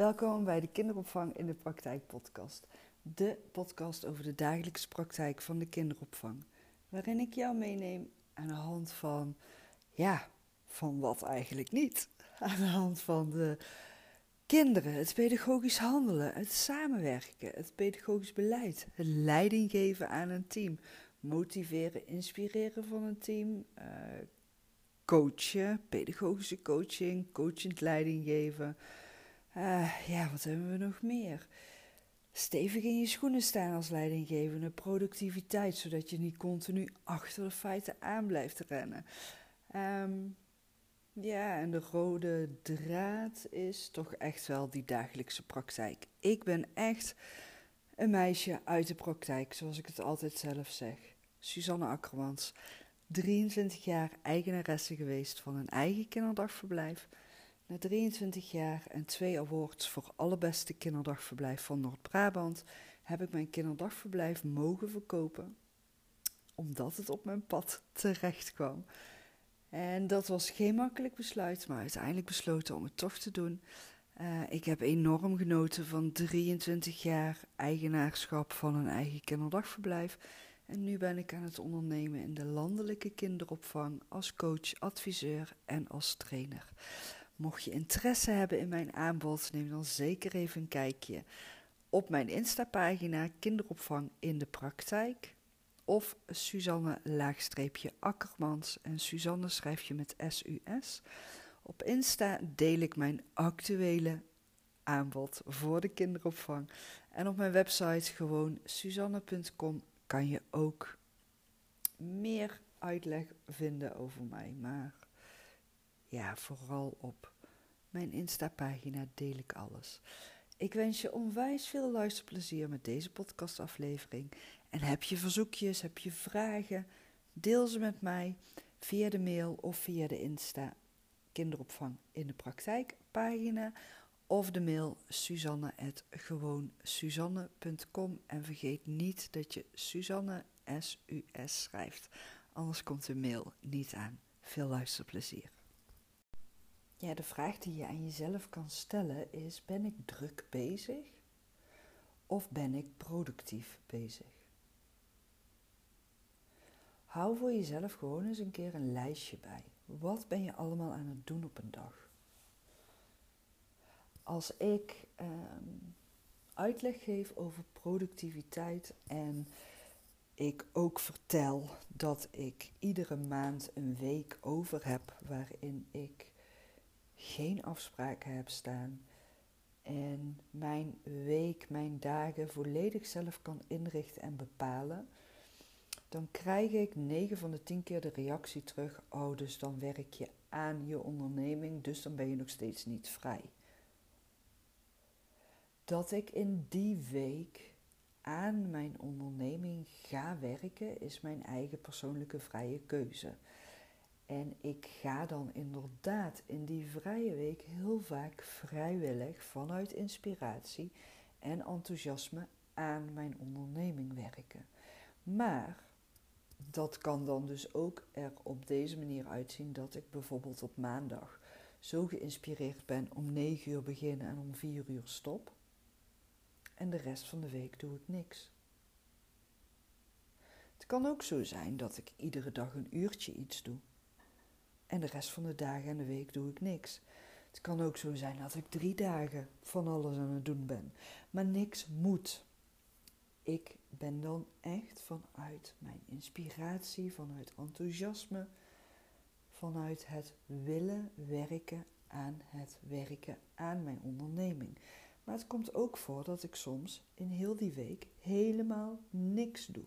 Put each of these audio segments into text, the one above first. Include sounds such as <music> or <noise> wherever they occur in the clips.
Welkom bij de Kinderopvang in de Praktijk podcast. De podcast over de dagelijkse praktijk van de kinderopvang. Waarin ik jou meeneem aan de hand van, ja, van wat eigenlijk niet. <laughs> Aan de hand van de kinderen, het pedagogisch handelen, het samenwerken, het pedagogisch beleid, het leiding geven aan een team, motiveren, inspireren van een team, uh, coachen, pedagogische coaching, coachend leiding geven. Uh, ja, wat hebben we nog meer? Stevig in je schoenen staan als leidinggevende, productiviteit, zodat je niet continu achter de feiten aan blijft rennen. Um, ja, en de rode draad is toch echt wel die dagelijkse praktijk. Ik ben echt een meisje uit de praktijk, zoals ik het altijd zelf zeg. Suzanne Akkermans, 23 jaar eigenaresse geweest van een eigen kinderdagverblijf. Na 23 jaar en twee awards voor allerbeste kinderdagverblijf van Noord-Brabant heb ik mijn kinderdagverblijf mogen verkopen, omdat het op mijn pad terecht kwam. En dat was geen makkelijk besluit, maar uiteindelijk besloten om het toch te doen. Uh, ik heb enorm genoten van 23 jaar eigenaarschap van een eigen kinderdagverblijf. En nu ben ik aan het ondernemen in de landelijke kinderopvang als coach, adviseur en als trainer. Mocht je interesse hebben in mijn aanbod, neem dan zeker even een kijkje op mijn Insta-pagina Kinderopvang in de Praktijk of Suzanne-Akkermans. En Suzanne schrijf je met S-U-S. Op Insta deel ik mijn actuele aanbod voor de kinderopvang. En op mijn website gewoon suzanne.com kan je ook meer uitleg vinden over mij. Maar ja, vooral op mijn Insta-pagina deel ik alles. Ik wens je onwijs veel luisterplezier met deze podcastaflevering. En heb je verzoekjes, heb je vragen, deel ze met mij via de mail of via de Insta kinderopvang in de praktijk pagina of de mail suzanne@gewoonsuzanne.com en vergeet niet dat je Suzanne S U S schrijft. Anders komt de mail niet aan. Veel luisterplezier. Ja, de vraag die je aan jezelf kan stellen is: ben ik druk bezig of ben ik productief bezig? Hou voor jezelf gewoon eens een keer een lijstje bij. Wat ben je allemaal aan het doen op een dag? Als ik ehm, uitleg geef over productiviteit en ik ook vertel dat ik iedere maand een week over heb waarin ik geen afspraken heb staan en mijn week, mijn dagen volledig zelf kan inrichten en bepalen, dan krijg ik 9 van de 10 keer de reactie terug: Oh, dus dan werk je aan je onderneming, dus dan ben je nog steeds niet vrij. Dat ik in die week aan mijn onderneming ga werken, is mijn eigen persoonlijke vrije keuze. En ik ga dan inderdaad in die vrije week heel vaak vrijwillig vanuit inspiratie en enthousiasme aan mijn onderneming werken. Maar dat kan dan dus ook er op deze manier uitzien dat ik bijvoorbeeld op maandag zo geïnspireerd ben om 9 uur beginnen en om 4 uur stop. En de rest van de week doe ik niks. Het kan ook zo zijn dat ik iedere dag een uurtje iets doe. En de rest van de dagen en de week doe ik niks. Het kan ook zo zijn dat ik drie dagen van alles aan het doen ben. Maar niks moet. Ik ben dan echt vanuit mijn inspiratie, vanuit enthousiasme, vanuit het willen werken aan het werken aan mijn onderneming. Maar het komt ook voor dat ik soms in heel die week helemaal niks doe.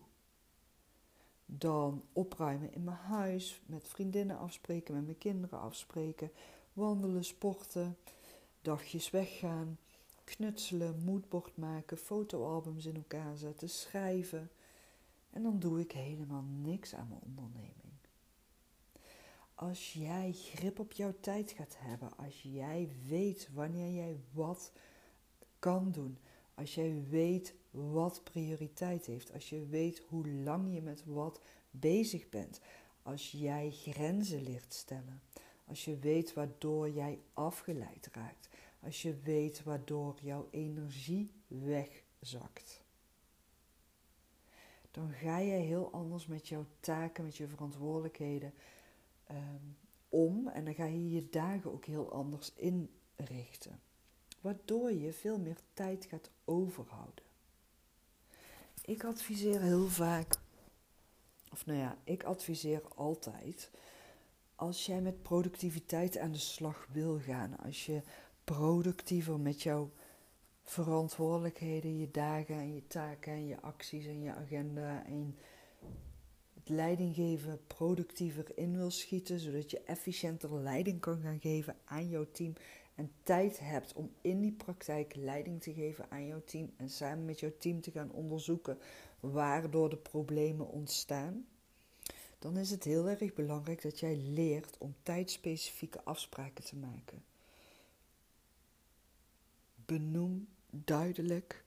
Dan opruimen in mijn huis, met vriendinnen afspreken, met mijn kinderen afspreken, wandelen, sporten, dagjes weggaan, knutselen, moodboard maken, fotoalbums in elkaar zetten, schrijven. En dan doe ik helemaal niks aan mijn onderneming. Als jij grip op jouw tijd gaat hebben, als jij weet wanneer jij wat kan doen, als jij weet wat prioriteit heeft, als je weet hoe lang je met wat bezig bent, als jij grenzen leert stellen, als je weet waardoor jij afgeleid raakt, Als je weet waardoor jouw energie wegzakt. Dan ga je heel anders met jouw taken, met je verantwoordelijkheden um, om. En dan ga je je dagen ook heel anders inrichten. Waardoor je veel meer tijd gaat overhouden. Ik adviseer heel vaak, of nou ja, ik adviseer altijd. Als jij met productiviteit aan de slag wil gaan, als je productiever met jouw verantwoordelijkheden, je dagen en je taken en je acties en je agenda en het leidinggeven productiever in wil schieten, zodat je efficiënter leiding kan gaan geven aan jouw team en tijd hebt om in die praktijk leiding te geven aan jouw team en samen met jouw team te gaan onderzoeken waardoor de problemen ontstaan, dan is het heel erg belangrijk dat jij leert om tijdspecifieke afspraken te maken. Benoem duidelijk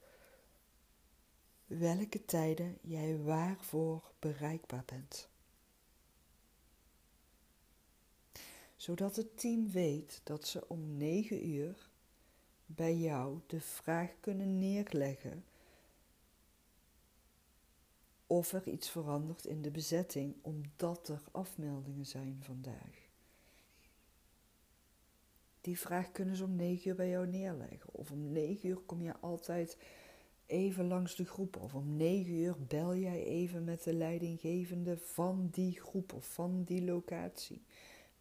welke tijden jij waarvoor bereikbaar bent. Zodat het team weet dat ze om 9 uur bij jou de vraag kunnen neerleggen of er iets verandert in de bezetting omdat er afmeldingen zijn vandaag. Die vraag kunnen ze om 9 uur bij jou neerleggen. Of om 9 uur kom je altijd even langs de groep. Of om 9 uur bel jij even met de leidinggevende van die groep of van die locatie.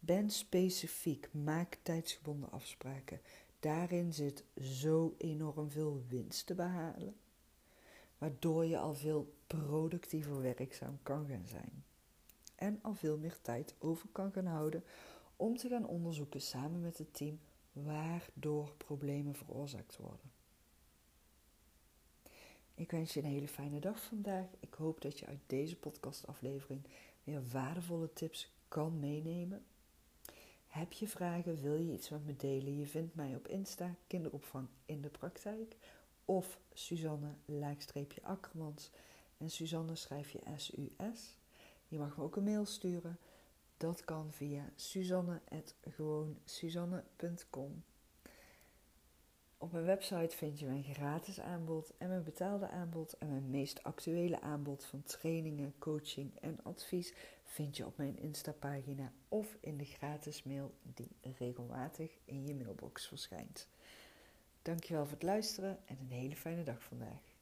Ben specifiek, maak tijdsgebonden afspraken. Daarin zit zo enorm veel winst te behalen, waardoor je al veel productiever werkzaam kan gaan zijn. En al veel meer tijd over kan gaan houden om te gaan onderzoeken samen met het team waardoor problemen veroorzaakt worden. Ik wens je een hele fijne dag vandaag. Ik hoop dat je uit deze podcastaflevering weer waardevolle tips kan meenemen. Heb je vragen? Wil je iets met me delen? Je vindt mij op Insta, kinderopvang in de praktijk. Of Suzanne, laagstreepje Akkermans. En Suzanne schrijf je S-U-S. Je mag me ook een mail sturen. Dat kan via suzanne.gewoonsuzanne.com. Op mijn website vind je mijn gratis aanbod en mijn betaalde aanbod en mijn meest actuele aanbod van trainingen, coaching en advies vind je op mijn Insta-pagina of in de gratis mail die regelmatig in je mailbox verschijnt. Dankjewel voor het luisteren en een hele fijne dag vandaag.